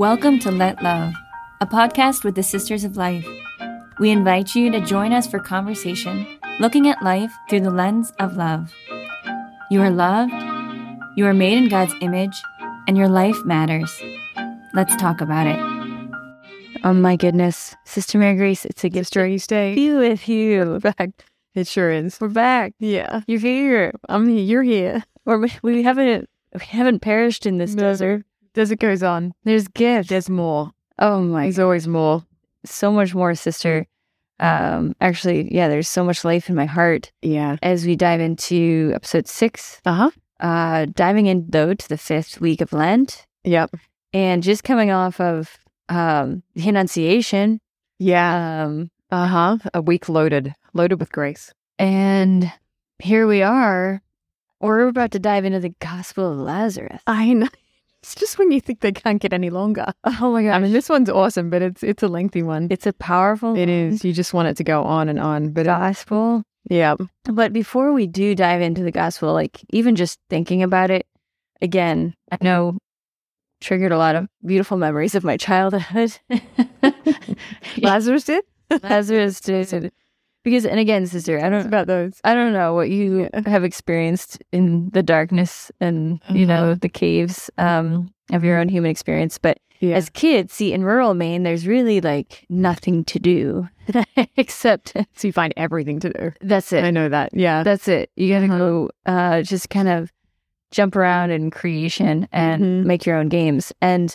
Welcome to Let Love, a podcast with the Sisters of Life. We invite you to join us for conversation looking at life through the lens of love. You are loved, you are made in God's image, and your life matters. Let's talk about it. Oh my goodness, Sister Mary Grace, it's a gift Sister, you stay. to be with you. back. It sure is. We're back. Yeah. You're here. I'm here. You're here. Or we- we haven't we haven't perished in this No. desert. As it goes on, There's gifts. there's more. Oh my There's always more. so much more, sister. Um, actually, yeah, there's so much life in my heart Yeah. as we dive into episode six. Uh huh. Uh, diving in though to the fifth week of Lent, Yep. and just coming off of um the Annunciation. Yeah. Um, Uh huh. A week loaded, loaded with grace. and here we are. We're about to dive into the Gospel of Lazarus. I know. It's just when you think they can't get any longer. Oh my god! I mean, this one's awesome, but it's it's a lengthy one. it's a powerful. It is. You just want it to go on and on. But gospel. yeah. But before we do dive into the gospel, like even just thinking about it, again, I know triggered a lot of beautiful memories of my childhood. Lazarus did. Lazarus did. Because and again, sister, I don't about those. I don't know what you have experienced in the darkness and you know the caves um, of your own human experience, but Yeah. as kids, see in rural Maine, there's really like nothing to do except so you find everything to do. that's it. I know that. Yeah. That's it. You got to Uh-huh. go, uh, just kind of jump around in creation and Mhm. make your own games, and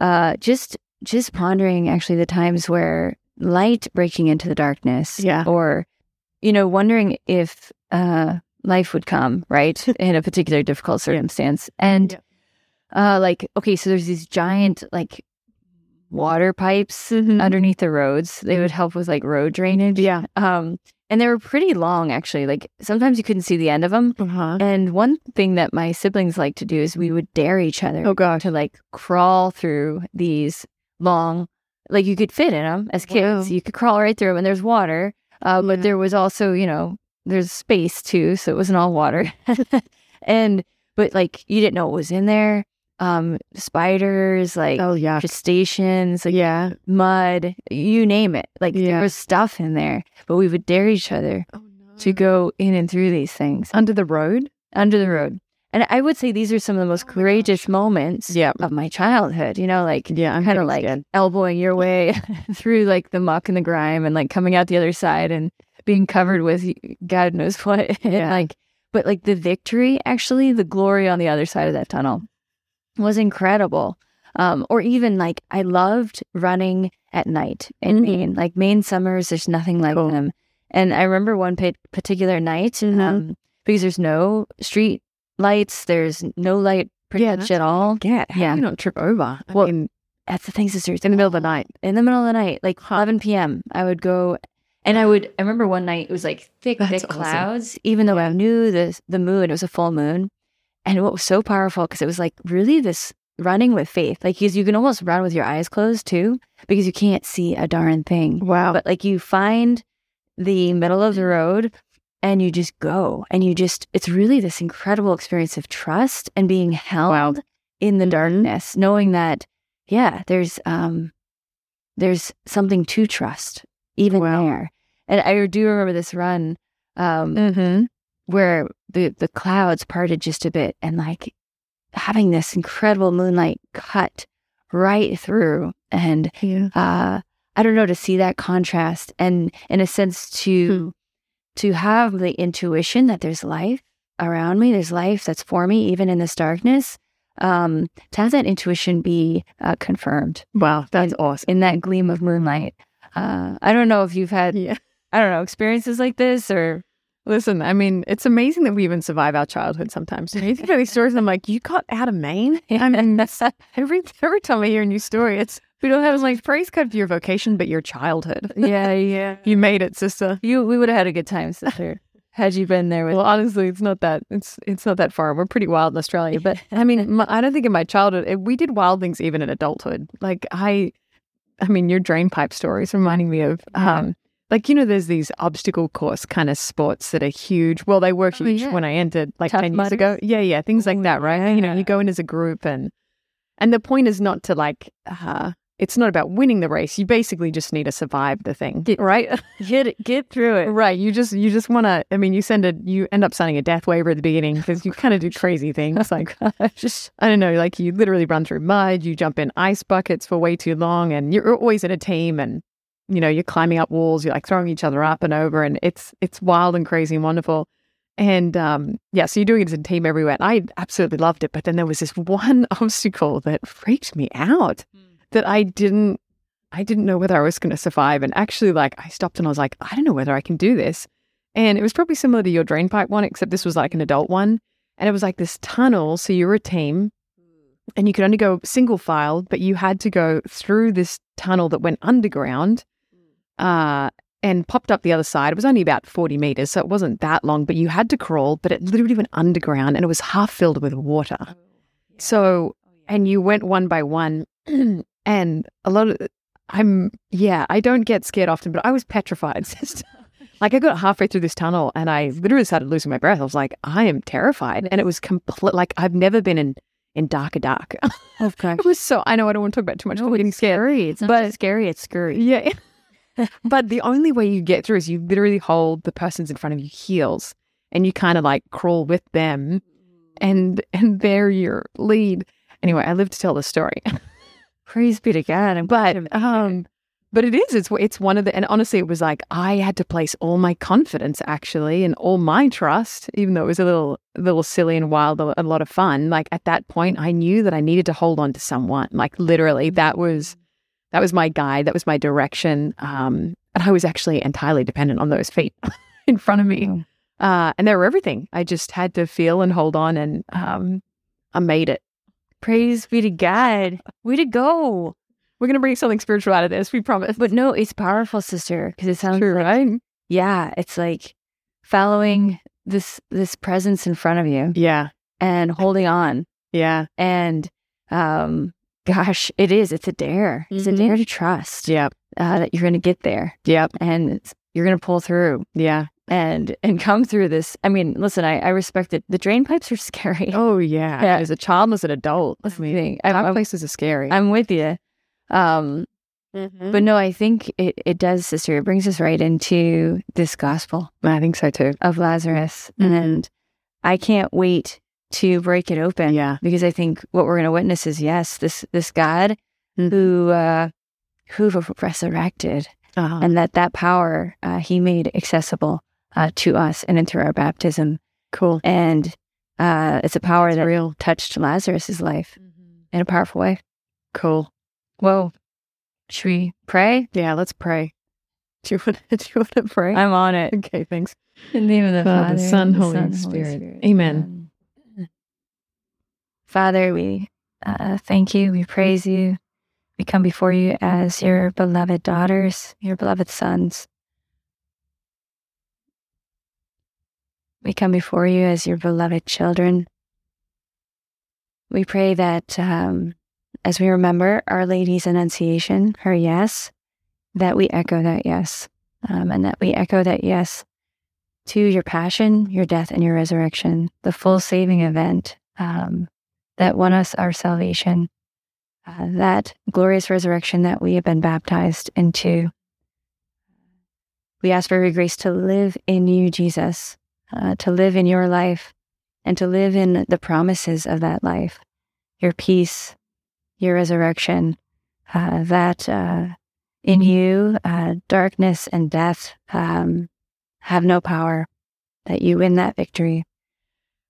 uh, just just pondering actually the times where light breaking into the darkness, Yeah. or you know, wondering if uh, life would come right in a particular difficult circumstance, and uh, like okay, so there's these giant like water pipes Mhm. underneath the roads. They would help with like road drainage. Yeah. Um, and they were pretty long, actually. Like sometimes you couldn't see the end of them. Uh huh. And one thing that my siblings like to do is we would dare each other Oh gosh. to like crawl through these long, like you could fit in them as kids. Wow. You could crawl right through them, and there's water. Uh, But Yeah. there was also, you know, there's space too, so it wasn't all water. and but like you didn't know what was in there. Um, spiders, like Oh yeah. crustaceans, like yeah. mud, you name it. Like Yeah. there was stuff in there, but we would dare each other Oh no. to go in and through these things under the road. under the road. And I would say these are some of the most courageous moments Yeah. of my childhood, you know, like Yeah. I'm kind of like scared. elbowing your way through like the muck and the grime and like coming out the other side and being covered with God knows what. Yeah. like, but like the victory, actually, the glory on the other side of that tunnel was incredible. Um, or even like I loved running at night in Mhm. Maine. Like Maine summers, there's nothing like Cool. them. And I remember one pa- particular night Mhm. um, because there's no street lights, there's no light pretty Yeah, much at all. Get. How Yeah. do you not trip over? I Well, mean, That's the thing, sisters. in the middle of the oh, night. In the middle of the night, like 11 p.m., I would go, and I would. I remember one night it was like thick, That's thick awesome. clouds. Even though I knew the the moon, it was a full moon, and what was so powerful because it was like really this running with faith, like you can almost run with your eyes closed too, because you can't see a darn thing. Wow. But like you find the middle of the road and you just go and you just it's really this incredible experience of trust and being held in the darkness, knowing that yeah, there's um there's something to trust even Wow. there. And I do remember this run um mm-hmm. where the the clouds parted just a bit and like having this incredible moonlight cut right through and Yeah. uh i don't know to see that contrast and in a sense to Hmm. To have the intuition that there's life around me there's life that's for me even in this darkness um to have that intuition be uh, confirmed Wow. That's awesome. in that gleam of moonlight uh i don't know if you've had Yeah. i don't know experiences like this or Listen, I mean, it's amazing that we even survive our childhood sometimes. You think about these stories, and I'm like, you got out of Maine? I mean, every every time I hear a new story, it's we don't have like praise God for your vocation, but your childhood. yeah yeah You made it, sister. you we would have had a good time sister had you been there with Well, honestly, it's not that it's it's not that far. We're pretty wild in Australia, but I mean, my, I don't think in my childhood it- we did wild things even in adulthood. Like I, I mean, your drain pipe stories reminding me of um, like you know, there's these obstacle course kind of sports that are huge. Well, they were Oh, huge yeah. when I entered like Tough ten years Mudders? ago. Yeah, yeah, things like Oh, that, right? You know, you go in as a group and And the point is not to like, uh, it's not about winning the race. You basically just need to survive the thing, Get- right? Get get through it. right. You just you just want to. I mean, you send a you end up signing a death waiver at the beginning because you kind of do crazy things like just I don't know, like you literally run through mud, you jump in ice buckets for way too long, and you're always in a team, and you know you're climbing up walls, you're like throwing each other up and over, and it's it's wild and crazy and wonderful. And um, yeah, so you're doing it as a team everywhere. And I absolutely loved it. But then there was this one obstacle that freaked me out that I didn't I didn't know whether I was going to survive. And actually, like I stopped and I was like, I don't know whether I can do this. And it was probably similar to your drain pipe one, except this was like an adult one. And it was like this tunnel. So you were a team and you could only go single file, but you had to go through this tunnel that went underground uh, and popped up the other side. It was only about 40 meters, so it wasn't that long, but you had to crawl, but it literally went underground and it was half filled with water. So, and you went one by one. and a lot of, I'm, yeah, I don't get scared often, but I was petrified. like I got halfway through this tunnel and I literally started losing my breath. I was like, I am terrified. And it was complete, like I've never been in, in darker dark. Okay. it was so, I know I don't want to talk about it too much. I'm getting scared. Scary. It's not But- just scary. It's scary. Yeah. but the only way you get through is you literally hold the person's in front of you heels and you kind of like crawl with them and and they're your lead. Anyway, I live to tell the story. Praise be to God. But um but it is it's it's one of the and honestly it was like I had to place all my confidence actually and all my trust even though it was a little a little silly and wild a lot of fun. Like at that point I knew that I needed to hold on to someone. Like literally that was that was my guide that was my direction um and I was actually entirely dependent on those feet in front of me. Oh. uh and they were everything. I just had to feel and hold on and um I made it Praise be to God. Way to go. we're gonna bring something spiritual out of this we promise But no, it's powerful, sister, because it sounds true like, right yeah, it's like following this this presence in front of you yeah and holding on. yeah And um, gosh, it is. It's a dare. It's a Mhm. dare to trust Yep. uh, that you're going to get there Yep. and it's, you're going to pull through Yeah. And and come through this. I mean, listen, I, I respect it. The drain pipes are scary. Oh yeah. Yeah. As a child as an adult. I mean, Thing. I'm, dark I'm, places are scary. I'm with you. Um, But no, I think it, it does, sister. It brings us right into this gospel I think so too. of Lazarus. Mhm. And I can't wait to break it open. Yeah. Because I think what we're going to witness is yes, this this God Mhm. who uh, who resurrected, Uh-huh. and that that power uh, He made accessible uh, to us and into our baptism, cool. and uh, it's a power It's that real. touched Lazarus's life in a powerful way. Cool. Whoa! Should we pray? Yeah. Let's pray. Do you want to, do you want to pray? I'm on it. okay. Thanks. In the name of the Father, Father, Son, the Holy Spirit. Amen. Father, we uh, thank you. We praise you. We come before you as your beloved daughters, your beloved sons. We come before you as your beloved children. We pray that um, as we remember Our Lady's Annunciation, her yes, that we echo that yes, um, and that we echo that yes to your passion, your death, and your resurrection, the full saving event um, that won us our salvation, uh, that glorious resurrection that we have been baptized into. We ask for your grace to live in you, Jesus, uh, to live in your life, and to live in the promises of that life, your peace, your resurrection, uh, that uh, in you, uh, darkness and death um, have no power, that you win that victory.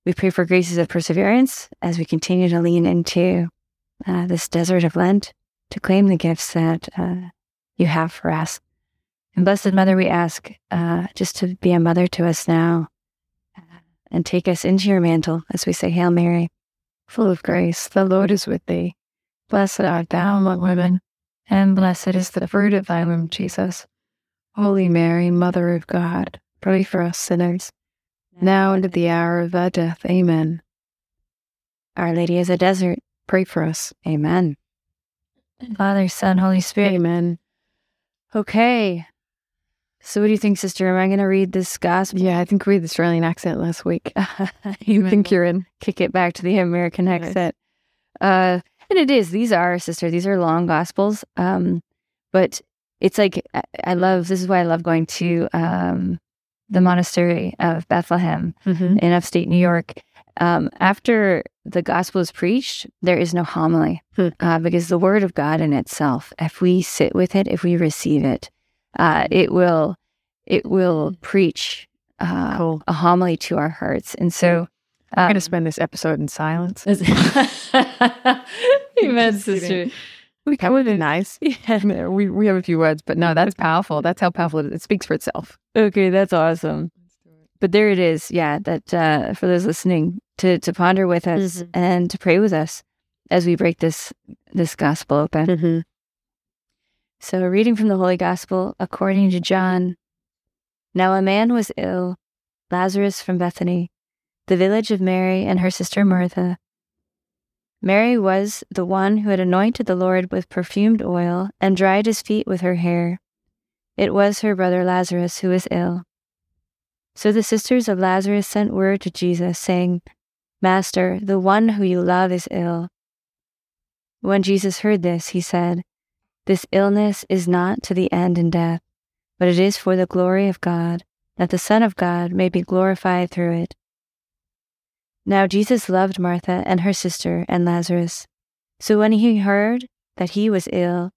We pray for graces of perseverance as we continue to lean into uh, this desert of Lent to claim the gifts that uh, you have for us. And Blessed Mother, we ask uh, just to be a mother to us now and take us into your mantle as we say, Hail Mary, full of grace, the Lord is with thee. Blessed art thou among women, and blessed is the fruit of thy womb, Jesus. Holy Mary, Mother of God, pray for us sinners, now and at the hour of our death. Amen. Our Lady is a desert, pray for us. Amen. Father, Son, Holy Spirit. Amen. Okay. So, what do you think, sister? Am I going to read this gospel? Yeah. I think we had the Australian accent last week. you think you're in. kick it back to the American accent. Uh, and it is. These are, sister, these are long gospels. Um, but it's like, I, I love, this is why I love going to um, the monastery of Bethlehem Mhm. in upstate New York. Um, after the gospel is preached, there is no homily Hmm. uh, because the word of God in itself, if we sit with it, if we receive it, uh, it will it will preach uh, Cool. a homily to our hearts. And so, I'm um, going to spend this episode in silence. Amen, sister. kidding. That would be nice. Yeah. We, we have a few words, but no, that's powerful. That's how powerful it is. It speaks for itself. Okay, that's awesome. But there it is. Yeah, that uh, for those listening to to ponder with us Mhm. and to pray with us as we break this this gospel open. Mm-hmm. So, reading from the Holy Gospel according to John. Now, a man was ill, Lazarus from Bethany, the village of Mary and her sister Martha. Mary was the one who had anointed the Lord with perfumed oil and dried his feet with her hair. It was her brother Lazarus who was ill. So the sisters of Lazarus sent word to Jesus, saying, Master, the one who you love is ill. When Jesus heard this, he said, This illness is not to the end in death, but it is for the glory of God, that the Son of God may be glorified through it. Now Jesus loved Martha and her sister and Lazarus. So when he heard that he was ill,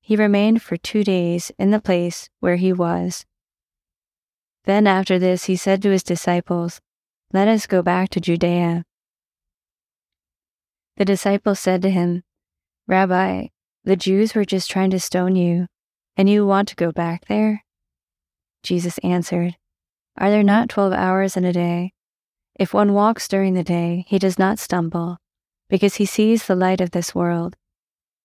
he remained for two days in the place where he was. Then after this he said to his disciples, Let us go back to Judea. The disciples said to him, Rabbi, the Jews were just trying to stone you, and you want to go back there? Jesus answered, Are there not twelve hours in a day? If one walks during the day, he does not stumble, because he sees the light of this world.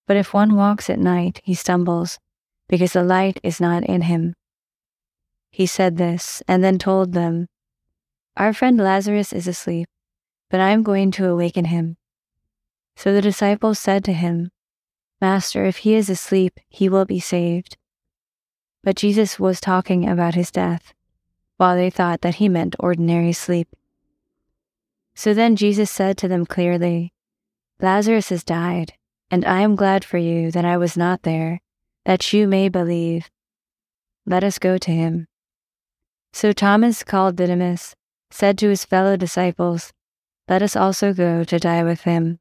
But if one walks at night, he stumbles, because the light is not in him. He said this, and then told them, Our friend Lazarus is asleep, but I am going to awaken him. So the disciples said to him, Master, if he is asleep, he will be saved. But Jesus was talking about his death, while they thought that he meant ordinary sleep. So then Jesus said to them clearly, Lazarus has died, and I am glad for you that I was not there, that you may believe. Let us go to him. So Thomas, called Didymus, said to his fellow disciples, Let us also go to die with him.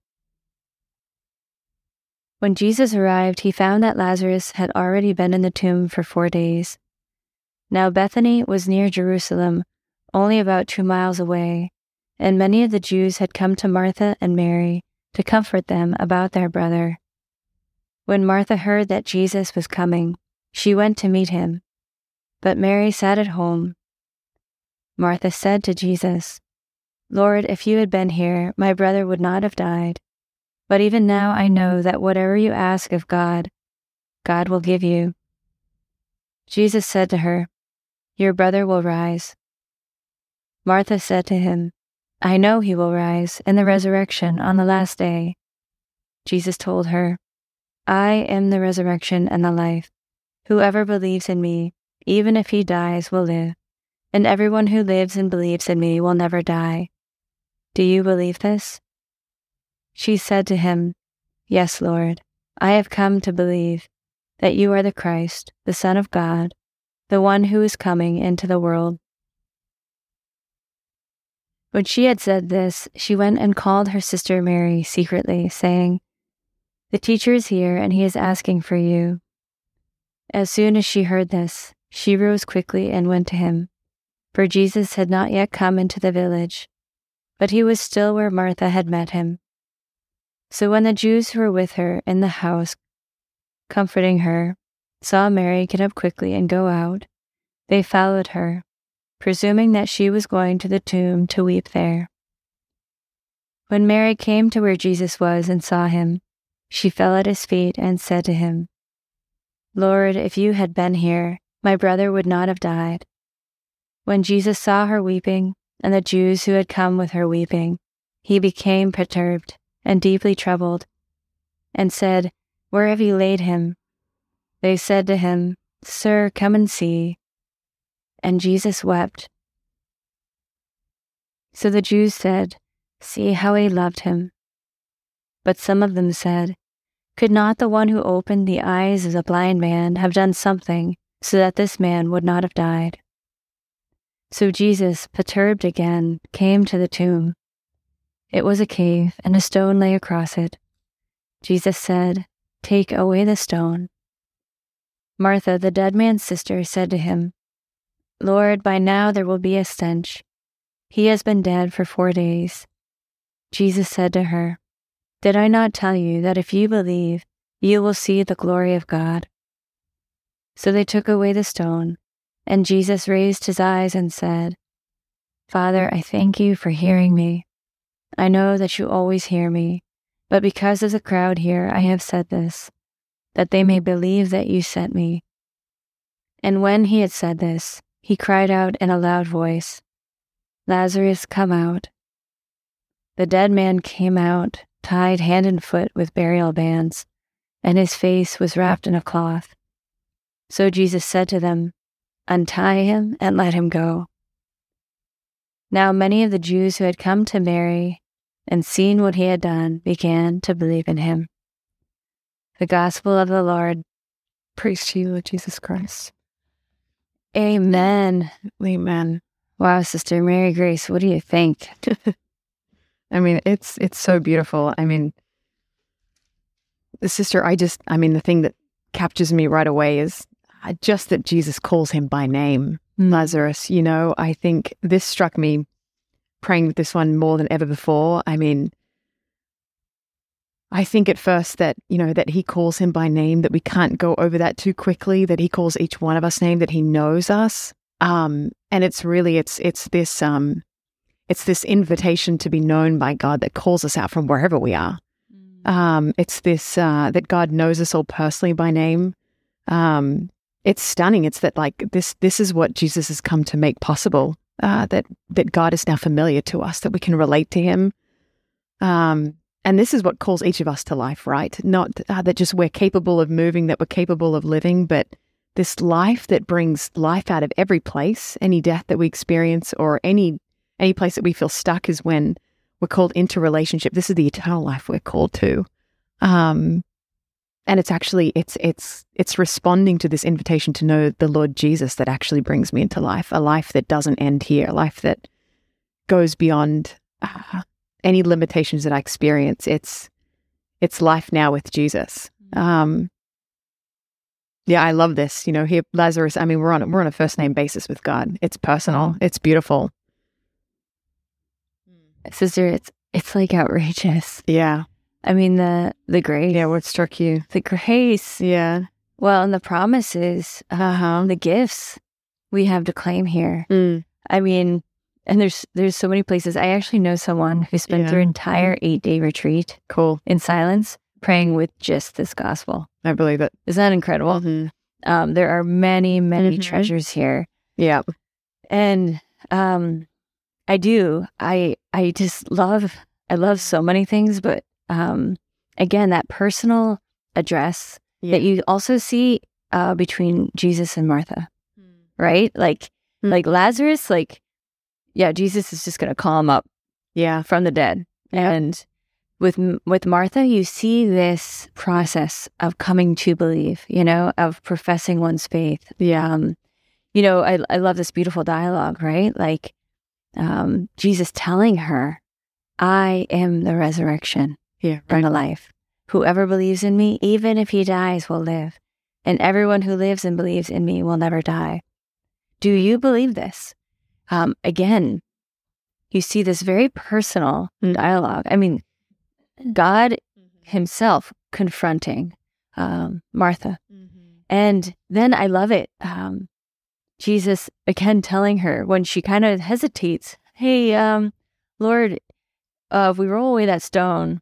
When Jesus arrived, he found that Lazarus had already been in the tomb for four days. Now Bethany was near Jerusalem, only about two miles away, and many of the Jews had come to Martha and Mary to comfort them about their brother. When Martha heard that Jesus was coming, she went to meet him, but Mary sat at home. Martha said to Jesus, Lord, if you had been here, my brother would not have died. But even now I know that whatever you ask of God, God will give you. Jesus said to her, Your brother will rise. Martha said to him, I know he will rise in the resurrection on the last day. Jesus told her, I am the resurrection and the life. Whoever believes in me, even if he dies, will live, and everyone who lives and believes in me will never die. Do you believe this? She said to him, Yes, Lord, I have come to believe that you are the Christ, the Son of God, the one who is coming into the world. When she had said this, she went and called her sister Mary secretly, saying, The teacher is here, and he is asking for you. As soon as she heard this, she rose quickly and went to him, for Jesus had not yet come into the village, but he was still where Martha had met him. So when the Jews who were with her in the house, comforting her, saw Mary get up quickly and go out, they followed her, presuming that she was going to the tomb to weep there. When Mary came to where Jesus was and saw him, she fell at his feet and said to him, Lord, if you had been here, my brother would not have died. When Jesus saw her weeping, and the Jews who had come with her weeping, he became perturbed and deeply troubled, and said, Where have you laid him? They said to him, Sir, come and see. And Jesus wept. So the Jews said, See how he loved him. But some of them said, Could not the one who opened the eyes of the blind man have done something so that this man would not have died? So Jesus, perturbed again, came to the tomb. It was a cave, and a stone lay across it. Jesus said, Take away the stone. Martha, the dead man's sister, said to him, Lord, by now there will be a stench. He has been dead for four days. Jesus said to her, Did I not tell you that if you believe, you will see the glory of God? So they took away the stone, and Jesus raised his eyes and said, Father, I thank you for hearing me. I know that you always hear me, but because of the crowd here, I have said this, that they may believe that you sent me. And when he had said this, he cried out in a loud voice, Lazarus, come out. The dead man came out, tied hand and foot with burial bands, and his face was wrapped in a cloth. So Jesus said to them, Untie him and let him go. Now many of the Jews who had come to Mary and seeing what he had done began to believe in him. The Gospel of the Lord. Praise to you, Lord Jesus Christ. Amen. Amen. Wow, Sister Mary Grace, what do you think? I mean, it's it's so beautiful. I mean, the sister, I just, I mean, the thing that captures me right away is uh, just that Jesus calls him by name, mm. Lazarus. You know, I think this struck me praying with this one more than ever before. I mean, I think at first that, you know, that he calls him by name, that we can't go over that too quickly, that he calls each one of us name, that he knows us. Um, and it's really, it's, it's this, um, it's this invitation to be known by God that calls us out from wherever we are. Mm. Um, it's this, uh, that God knows us all personally by name. Um, it's stunning. It's that like this, this is what Jesus has come to make possible. Uh, that that God is now familiar to us, that we can relate to Him, um, and this is what calls each of us to life, right? Not uh, that just we're capable of moving, that we're capable of living, but this life that brings life out of every place, any death that we experience or any any place that we feel stuck is when we're called into relationship. This is the eternal life we're called to. Um, and it's actually it's it's it's responding to this invitation to know the Lord Jesus that actually brings me into life, a life that doesn't end here, a life that goes beyond uh, any limitations that I experience. It's it's life now with Jesus. Mm-hmm. Um, yeah, I love this. You know, here Lazarus. I mean, we're on we're on a first name basis with God. It's personal. It's beautiful. Mm. Sister, it's it's like outrageous. Yeah. I mean the the grace. Yeah, what struck you? The grace. Yeah. Well, and the promises, uh-huh. the gifts we have to claim here. Mm. I mean, and there's there's so many places. I actually know someone who spent yeah. their entire eight day retreat, cool, in silence, praying with just this gospel. I believe it. Is that incredible? Mm-hmm. Um, there are many, many mm-hmm. treasures here. Yeah, and um, I do. I I just love. I love so many things, but um, again, that personal address yeah. that you also see uh, between Jesus and Martha, mm. right? Like, mm. like Lazarus, like yeah, Jesus is just going to call him up, yeah, from the dead. And with with Martha, you see this process of coming to believe, you know, of professing one's faith. Yeah, um, you know, I I love this beautiful dialogue, right? Like um, Jesus telling her, "I am the resurrection yeah, and the life. Whoever believes in me, even if he dies, will live, and everyone who lives and believes in me will never die." Do you believe this? um, again, you see this very personal dialogue. I mean, God mm-hmm. Himself confronting um, Martha. Mm-hmm. And then I love it. Um, Jesus again telling her when she kind of hesitates, Hey, um, Lord, uh, if we roll away that stone,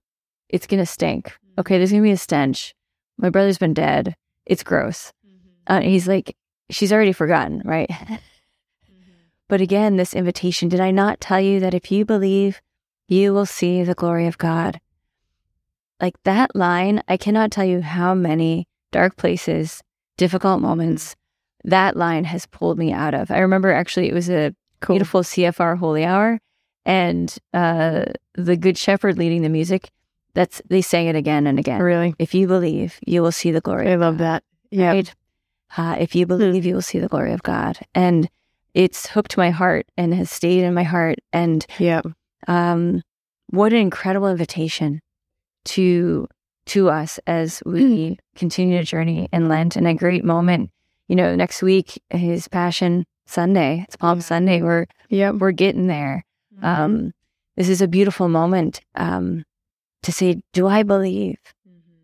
it's going to stink. Mm-hmm. Okay, there's going to be a stench. My brother's been dead. It's gross. Mm-hmm. Uh, he's like, she's already forgotten, right? But again, this invitation did I not tell you that if you believe, you will see the glory of God? Like that line, I cannot tell you how many dark places, difficult moments that line has pulled me out of. I remember actually it was a cool. beautiful CFR holy hour and uh, the Good Shepherd leading the music. That's they say it again and again. Really? If you believe, you will see the glory. I love that. Yeah. Right? Uh, if you believe, you will see the glory of God. And it's hooked my heart and has stayed in my heart. And Yeah. um, what an incredible invitation to to us as we continue to journey in Lent, and a great moment. You know, next week is Passion Sunday. It's Palm Yeah. Sunday. We're Yeah. we're getting there. Um, this is a beautiful moment um, to say, do I believe?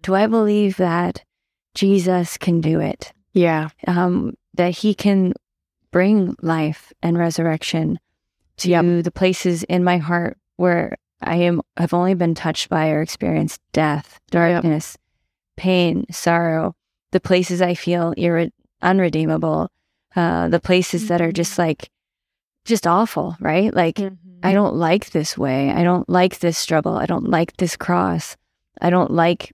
Do I believe that Jesus can do it? yeah. Um, that He can bring life and resurrection to Yep. the places in my heart where I am have only been touched by or experienced death, darkness, pain, sorrow. The places I feel irre- unredeemable. Uh, the places that are just like just awful, right? Like I don't like this way. I don't like this struggle. I don't like this cross. I don't like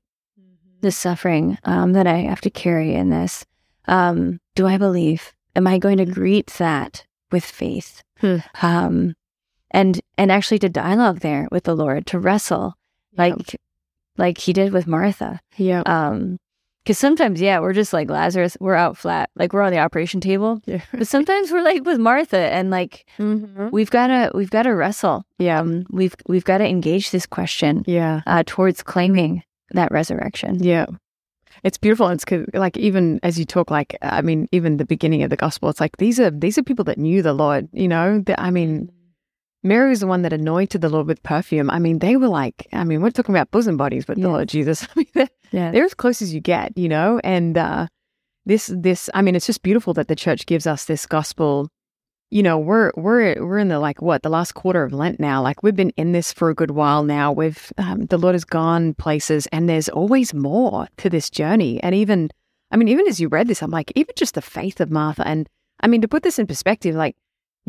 the suffering um, that I have to carry in this. Um, do I believe? Am I going to greet that with faith? Hmm. Um, and and actually to dialogue there with the Lord, to wrestle like like he did with Martha. Yeah. Um, because sometimes, yeah, we're just like Lazarus, we're out flat, like we're on the operation table. Yeah. But sometimes we're like with Martha, and like Mhm. we've got to we've got to wrestle. Yeah. Um, we've we've got to engage this question Yeah. uh, towards claiming that resurrection. Yeah. It's beautiful. It's like even as you talk, like I mean, even the beginning of the gospel, it's like these are these are people that knew the Lord. You know, that I mean, Mary was the one that anointed the Lord with perfume. I mean, they were like, I mean, we're talking about bosom bodies, but the Lord Jesus. I mean, they're, Yeah, they're as close as you get, you know. And uh, this, this, I mean, it's just beautiful that the church gives us this gospel. You know, we're we're we're in the like what the last quarter of Lent now. Like we've been in this for a good while now. We've um, the Lord has gone places, and there's always more to this journey. And even, I mean, even as you read this, I'm like, even just the faith of Martha, and I mean, to put this in perspective, like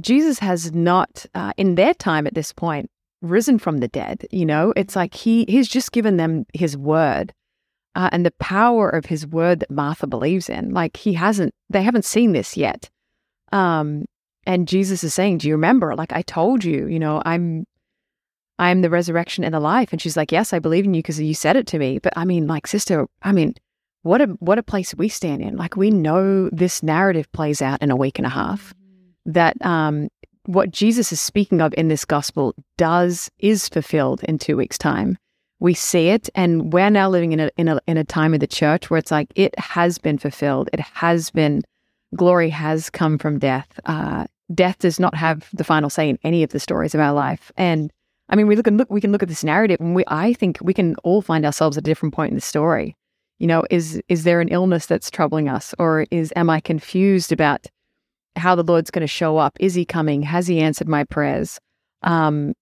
Jesus has not, uh, in their time at this point, risen from the dead. You know, it's like he he's just given them his word. Uh, and the power of his word that Martha believes in, like he hasn't, they haven't seen this yet. Um, and Jesus is saying, "Do you remember? Like I told you, you know, I'm, I'm the resurrection and the life." And she's like, "Yes, I believe in you because you said it to me." But I mean, like, sister, I mean, what a what a place we stand in. Like we know this narrative plays out in a week and a half. That um, what Jesus is speaking of in this gospel does is fulfilled in two weeks' time. We see it, and we're now living in a in a in a time of the church where it's like it has been fulfilled. It has been glory has come from death. Uh, death does not have the final say in any of the stories of our life. And I mean, we look and look. We can look at this narrative, and we I think we can all find ourselves at a different point in the story. You know, is is there an illness that's troubling us, or is am I confused about how the Lord's going to show up? Is He coming? Has He answered my prayers? Um,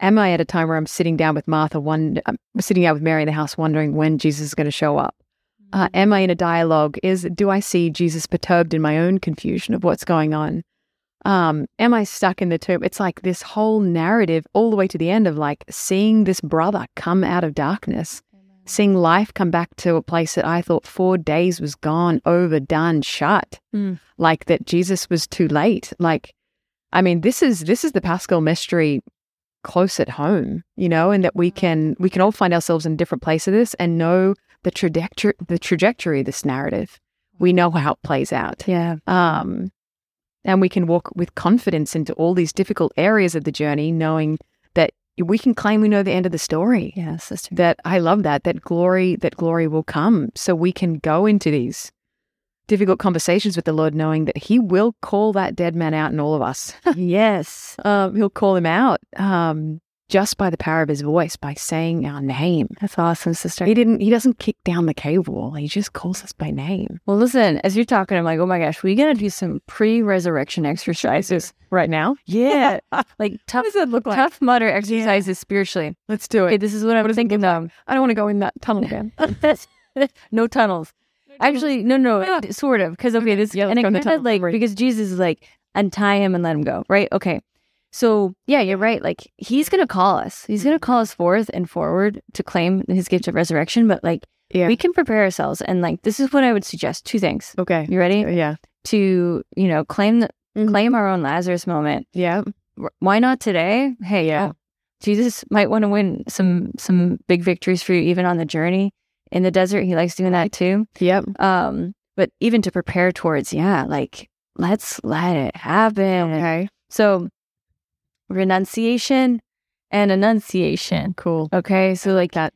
am I at a time where I'm sitting down with Martha, one um, sitting down with Mary in the house, wondering when Jesus is going to show up? Uh, am I in a dialogue? Is do I see Jesus perturbed in my own confusion of what's going on? Um, am I stuck in the tomb? It's like this whole narrative, all the way to the end of like seeing this brother come out of darkness, seeing life come back to a place that I thought four days was gone, overdone, shut. Mm. Like that Jesus was too late. Like, I mean, this is this is the Paschal mystery close at home, you know, and that we can we can all find ourselves in a different place of this and know the trajectory the trajectory of this narrative. We know how it plays out. yeah, Um, and we can walk with confidence into all these difficult areas of the journey, knowing we can claim we know the end of the story. yeah, sister. That I love that that glory that glory will come, so we can go into these difficult conversations with the Lord, knowing that He will call that dead man out in all of us. yes, um, he'll call him out um, just by the power of His voice, by saying our name. that's awesome, sister. He didn't. He doesn't kick down the cave wall. He just calls us by name. Well, listen, as you're talking, I'm like, oh my gosh, we're going to do some pre-resurrection exercises. Right now, Yeah, like tough, does that look like? Tough Mudder exercises spiritually. Let's do Okay, it. this is what I'm thinking of. I don't want to go in that tunnel again. no tunnels. Actually, no, no, Yeah. sort of. Because okay, this Yeah, and it kind of like because Jesus is like untie him and let him go, right? Okay, so yeah, you're right. Like he's gonna call us. He's gonna call us forth and forward to claim his gift of resurrection. But like Yeah. we can prepare ourselves, and like this is what I would suggest: two things. Okay. You ready Yeah. to you know claim the, Mhm. claim our own Lazarus moment? Yeah. Why not today? Hey, Yeah. Jesus might want to win some some big victories for you even on the journey in the desert. He likes doing that too. Yep. Um, but even to prepare towards, yeah, like let's let it happen. Okay. So renunciation and enunciation. Cool. Okay. So like that.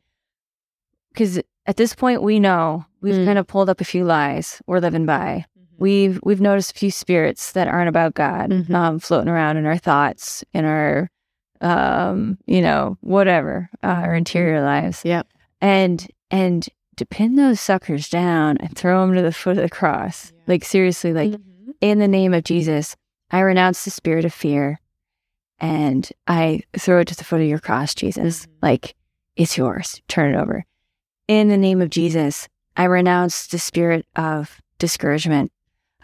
Because at this point we know we've Mm. kind of pulled up a few lies we're living by. We've we've noticed a few spirits that aren't about God Mhm. um, floating around in our thoughts, in our um, you know, whatever, uh, our interior lives. Yep. And and to pin those suckers down and throw them to the foot of the cross. Yeah. Like seriously, like Mhm. in the name of Jesus, I renounce the spirit of fear and I throw it to the foot of your cross, Jesus. Mhm. Like, it's yours. Turn it over. In the name of Jesus, I renounce the spirit of discouragement.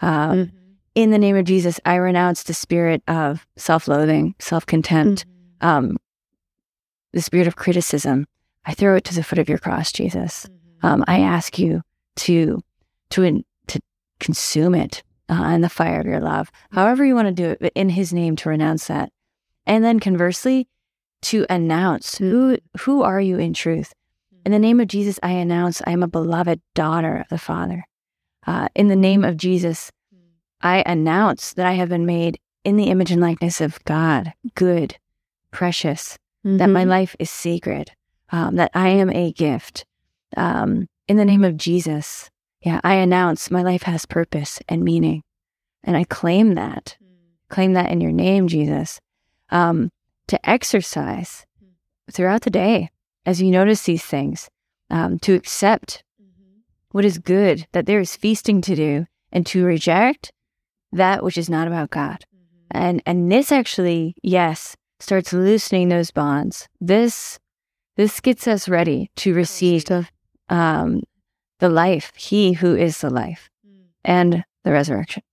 Um, Mhm. In the name of Jesus, I renounce the spirit of self loathing, self contempt, Mhm. um, the spirit of criticism. I throw it to the foot of your cross, Jesus Mhm. um, I ask you to to in, to consume it uh, in the fire of your love. However you want to do it, but in His name to renounce that, and then conversely, to announce who who are you in truth. In the name of Jesus, I announce I am a beloved daughter of the Father. Uh, in the name of Jesus, I announce that I have been made in the image and likeness of God, good, precious, that my Mhm. life is sacred, um, that I am a gift. Um, in the name of Jesus, yeah, I announce my life has purpose and meaning. And I claim that, claim that in your name, Jesus, um, to exercise throughout the day as you notice these things, um, to accept what is good, that there is feasting to do, and to reject that which is not about God. And and this actually, yes, starts loosening those bonds. This this gets us ready to receive um, the life, He who is the life, and the resurrection.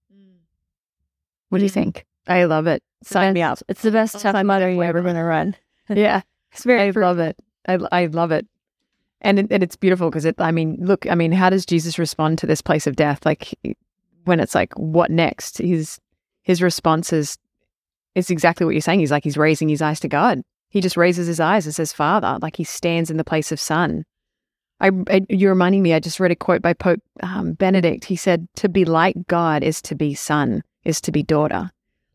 What do you think? I love it. Sign me up. It's the best Tough Mudder you're ever going to run. Yeah. It's very I love it. I, I love it. And it, and it's beautiful because it, I mean, look, I mean, how does Jesus respond to this place of death? Like when it's like, what next? His, his response is, is exactly what you're saying. He's like, he's raising his eyes to God. He just raises his eyes and says, Father, like he stands in the place of son. I, I you're reminding me, I just read a quote by Pope um, Benedict. He said, to be like God is to be son, is to be daughter.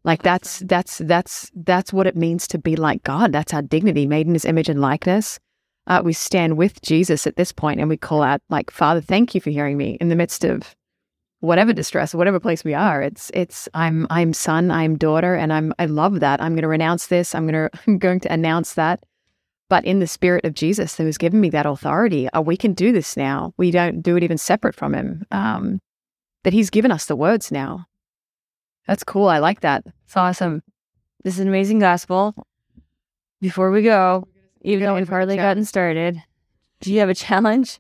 Like that's that's that's that's what it means to be like God. That's our dignity, made in His image and likeness. Uh, we stand with Jesus at this point, and we call out, like, Father, thank you for hearing me in the midst of whatever distress, whatever place we are. It's it's I'm I'm son, I'm daughter, and I'm I love that. I'm going to renounce this. I'm going to I'm going to announce that. But in the spirit of Jesus, who has given me that authority, uh, we can do this now. We don't do it even separate from Him. Um, that He's given us the words now. That's cool. I like that. It's awesome. This is an amazing gospel. Before we go, even though we've hardly gotten started, do you have a challenge?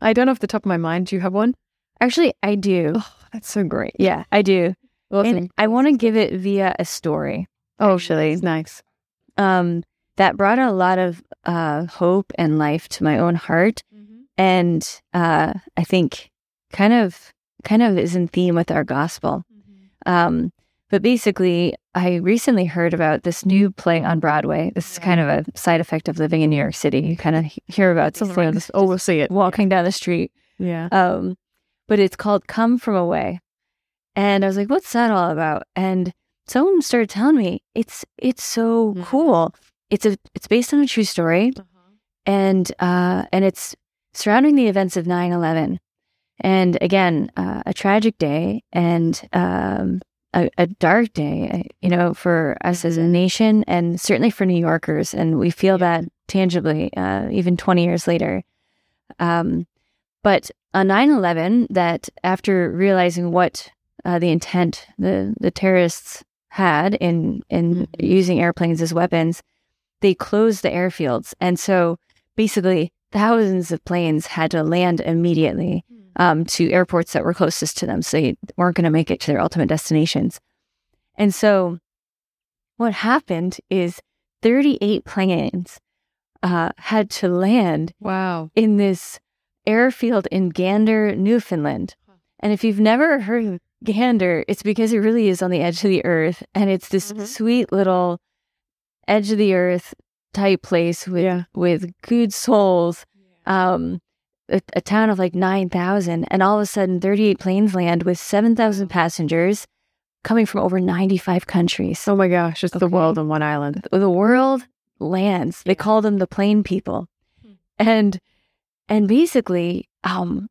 I don't know off the top of my mind. Do you have one? Actually, I do. Oh, that's so great. Yeah, I do. And I want to give it via a story. oh, actually. it's nice. Um, that brought a lot of uh, hope and life to my own heart, and uh, I think kind of kind of is in theme with our gospel. Um, but basically, I recently heard about this new play on Broadway. This is kind of a side effect of living in New York City. You kind of hear about these things Oh, we'll see it. walking down the street. Yeah. Um, but it's called Come From Away. And I was like, what's that all about? And someone started telling me it's it's so Mhm. cool. It's a it's based on a true story and uh and it's surrounding the events of 9-11 and again uh, a tragic day and um a, a dark day uh, you know for us as a nation and certainly for new yorkers. And we feel that tangibly uh, even 20 years later. Um but on 9-11 that after realizing what uh, the intent the the terrorists had in in Mhm. using airplanes as weapons they closed the airfields. And so basically thousands of planes had to land immediately um, to airports that were closest to them so they weren't going to make it to their ultimate destinations and so what happened is 38 planes uh, had to land Wow. in this airfield in Gander, Newfoundland. And if you've never heard of Gander, it's because it really is on the edge of the earth. And it's this Mhm. sweet little edge of the earth type place with Yeah. with good souls. Um, a, a town of like nine thousand, and all of a sudden, thirty eight planes land with seven thousand passengers coming from over ninety five countries. Oh my gosh, it's the world on one island. the world lands. They call them the plane people, and and basically, um,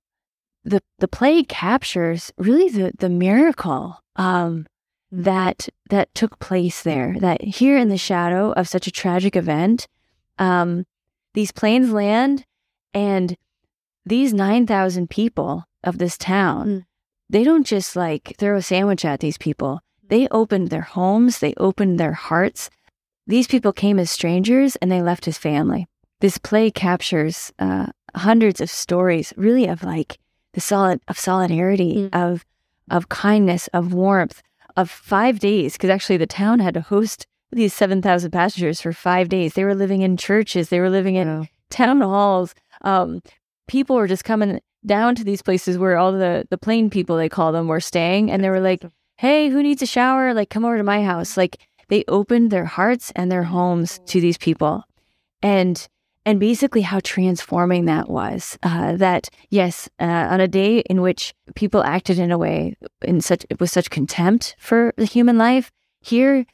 the the play captures really the the miracle um that that took place there. That here in the shadow of such a tragic event, um, these planes land, and these nine thousand people of this town, Mm. they don't just like throw a sandwich at these people. They opened their homes. They opened their hearts. These people came as strangers and they left as family. This play captures uh, hundreds of stories, really of like the solid of solidarity, of of kindness, of warmth, of five days. Because actually, the town had to host these seven thousand passengers for five days. They were living in churches. They were living in town halls. Um, people were just coming down to these places where all the the plane people they call them were staying, and they were like, "Hey, who needs a shower? Like, come over to my house." Like, they opened their hearts and their homes to these people, and and basically how transforming that was. Uh, that yes, uh, on a day in which people acted in a way in such with such contempt for the human life, here,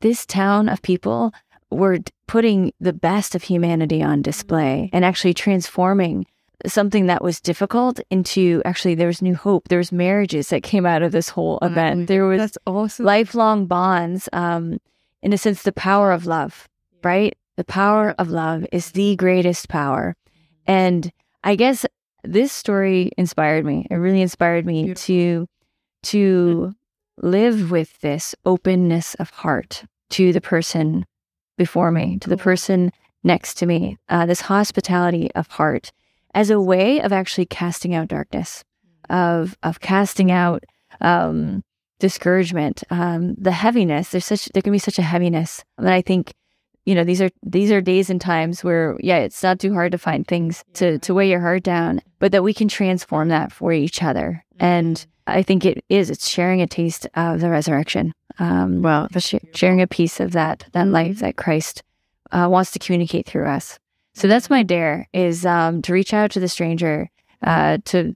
this town of people were putting the best of humanity on display and actually transforming something that was difficult into actually there was new hope. There was marriages that came out of this whole event. There was That's awesome. lifelong bonds. Um, in a sense, the power of love, right? The power of love is the greatest power. And I guess this story inspired me. It really inspired me to to live with this openness of heart to the person before me, to the person next to me, uh, this hospitality of heart as a way of actually casting out darkness, of of casting out um, discouragement, um, the heaviness. There's such there can be such a heaviness that I think you know these are these are days and times where yeah it's not too hard to find things to to weigh your heart down, but that we can transform that for each other. And I think it is it's sharing a taste of the resurrection. Um, Wow, sh- sharing a piece of that that life that Christ uh, wants to communicate through us. So that's my dare is um, to reach out to the stranger, uh, to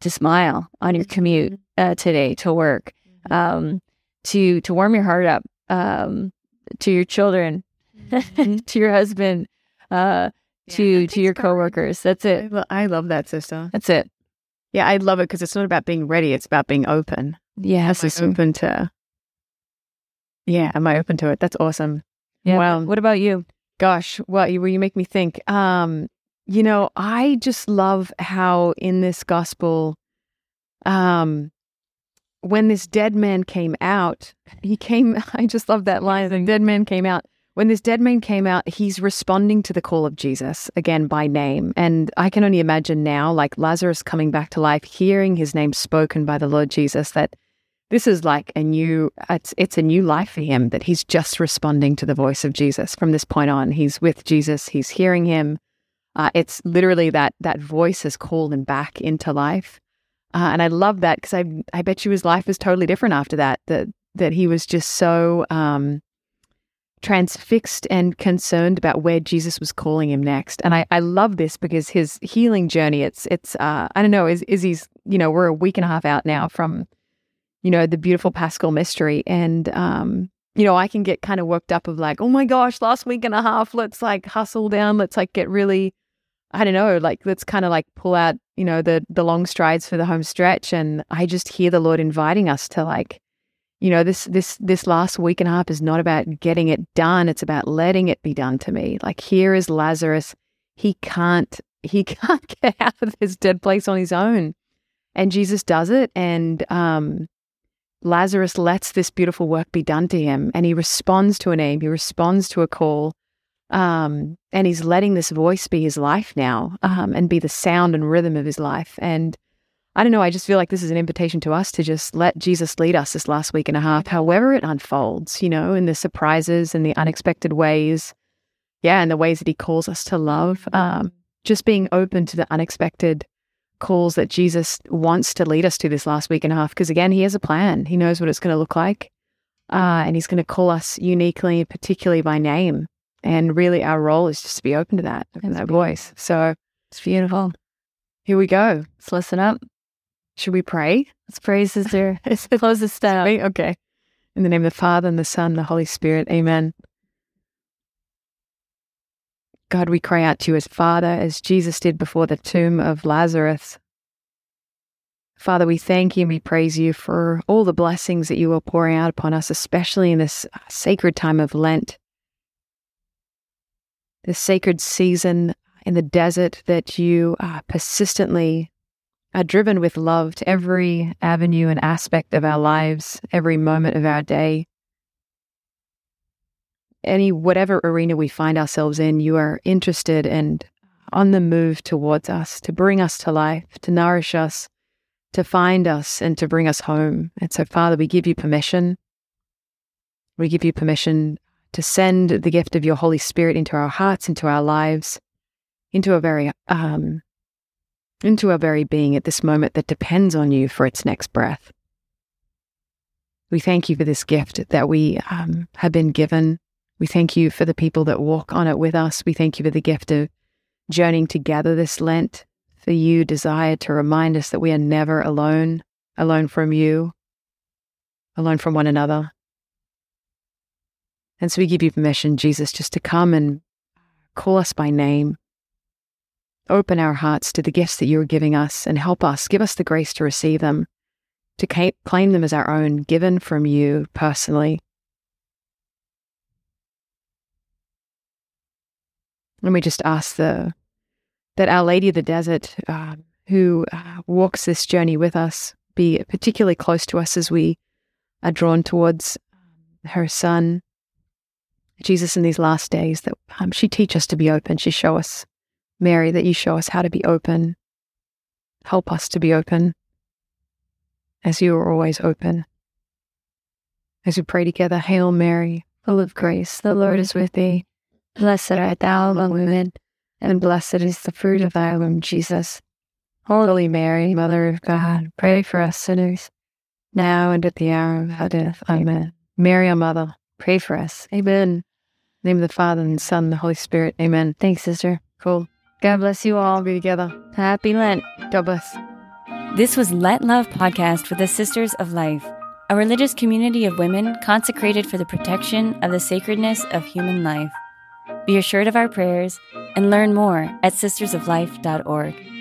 to smile on your commute uh, today to work, um, to to warm your heart up um, to your children, to your husband, uh, to to your coworkers. That's it. lo- I love that, sister. That's it. Yeah, I love it because it's not about being ready; it's about being open. Yes. Am I open to? Yeah, am I open to it? That's awesome. Yeah. Wow. What about you? Gosh, well, you, well, you make me think. Um, you know, I just love how in this gospel, um, when this dead man came out, he came. I just love that line. The dead man came out. When this dead man came out, he's responding to the call of Jesus again by name. And I can only imagine now, like Lazarus coming back to life, hearing his name spoken by the Lord Jesus, that this is like a new it's it's a new life for him that he's just responding to the voice of Jesus. From this point on he's with Jesus he's hearing him. Uh, it's literally that that voice has called him back into life. Uh, and I love that because I I bet you his life was totally different after that that that he was just so um transfixed and concerned about where Jesus was calling him next. And I I love this because his healing journey it's it's uh I don't know is Izzy's you know we're a week and a half out now from you know, the beautiful Paschal mystery. And, um, you know, I can get kind of worked up of like, oh my gosh, last week and a half, let's like hustle down. Let's like get really, I don't know, like let's kind of like pull out, you know, the the long strides for the home stretch. And I just hear the Lord inviting us to like, you know, this this this last week and a half is not about getting it done. It's about letting it be done to me. Like here is Lazarus. He can't he can't get out of this dead place on his own. And Jesus does it. And um Lazarus lets this beautiful work be done to him and he responds to a name, he responds to a call. Um, and he's letting this voice be his life now um, and be the sound and rhythm of his life. And I don't know, I just feel like this is an invitation to us to just let Jesus lead us this last week and a half, however it unfolds, you know, in the surprises and the unexpected ways. Yeah, and the ways that he calls us to love. Um, just being open to the unexpected calls that Jesus wants to lead us to this last week and a half. Because again, he has a plan. He knows what it's going to look like. Uh, and he's going to call us uniquely, particularly by name. And really, our role is just to be open to that, and that voice. So it's beautiful. Here we go. Let's listen up. Should we pray? Let's pray, sister. Close this down. Okay. In the name of the Father, and the Son, and the Holy Spirit. Amen. God, we cry out to you as Father, as Jesus did before the tomb of Lazarus. Father, we thank you and we praise you for all the blessings that you are pouring out upon us, especially in this sacred time of Lent, this sacred season in the desert that you uh, persistently are driven with love to every avenue and aspect of our lives, every moment of our day. Any whatever arena we find ourselves in, you are interested and on the move towards us to bring us to life, to nourish us, to find us, and to bring us home. And so, Father, we give you permission. We give you permission to send the gift of your Holy Spirit into our hearts, into our lives, into a very um, into our very being at this moment that depends on you for its next breath. We thank you for this gift that we um, have been given. We thank you for the people that walk on it with us. We thank you for the gift of journeying together this Lent. For you desire to remind us that we are never alone, alone from you, alone from one another. And so we give you permission, Jesus, just to come and call us by name, Open our hearts to the gifts that you are giving us and help us, give us the grace to receive them, to claim them as our own, given from you personally. And we just ask the, that Our Lady of the Desert, uh, who uh, walks this journey with us, be particularly close to us as we are drawn towards um, her Son, Jesus, in these last days, that um, she teach us to be open, she show us Mary, that you show us how to be open. Help us to be open as you are always open. As we pray together, Hail Mary, full of grace, the Lord is with thee. Blessed art thou among women, and blessed is the fruit of thy womb, Jesus. Holy Mary, Mother of God, pray for us sinners, now and at the hour of our death. Amen. Mary, our Mother, pray for us. Amen. name of the Father and the Son and the Holy Spirit. Amen. Thanks, sister. Cool. God bless you all. Be together. Happy Lent. God bless. This was Let Love podcast with the Sisters of Life, a religious community of women consecrated for the protection of the sacredness of human life. Be assured of our prayers and learn more at sistersoflife.org.